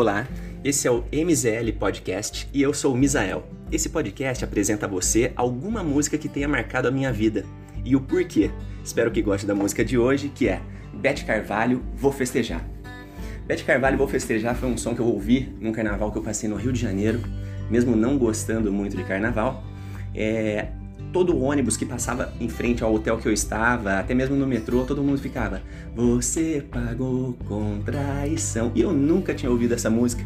Olá, esse é o MZL Podcast e eu sou o Misael. Esse podcast apresenta a você alguma música que tenha marcado a minha vida e o porquê. Espero que goste da música de hoje, que é Bete Carvalho, Vou Festejar. Bete Carvalho, Vou Festejar foi um som que eu ouvi num carnaval que eu passei no Rio de Janeiro, mesmo não gostando muito de carnaval. É, todo o ônibus que passava em frente ao hotel que eu estava, até mesmo no metrô, todo mundo ficava: Você pagou com traição. E eu nunca tinha ouvido essa música.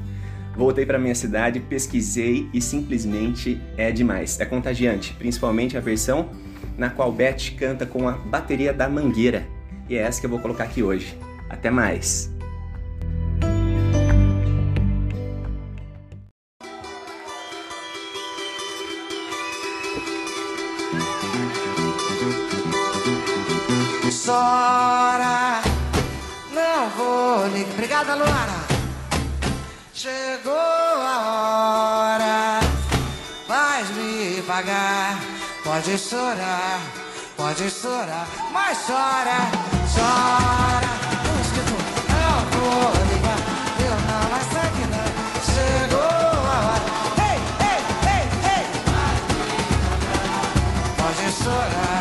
Voltei para minha cidade, pesquisei e simplesmente é demais. É contagiante, principalmente a versão na qual Beth canta com a bateria da Mangueira. E é essa que eu vou colocar aqui hoje. Até mais! chora. Não vou ligar. Obrigada, Luana. Chegou a hora. Vai me pagar. Pode chorar, pode chorar. Mas chora, chora. Não vou ligar. Eu não mais aqui não. Chegou a hora. Ei, ei, ei, ei. Pode chorar.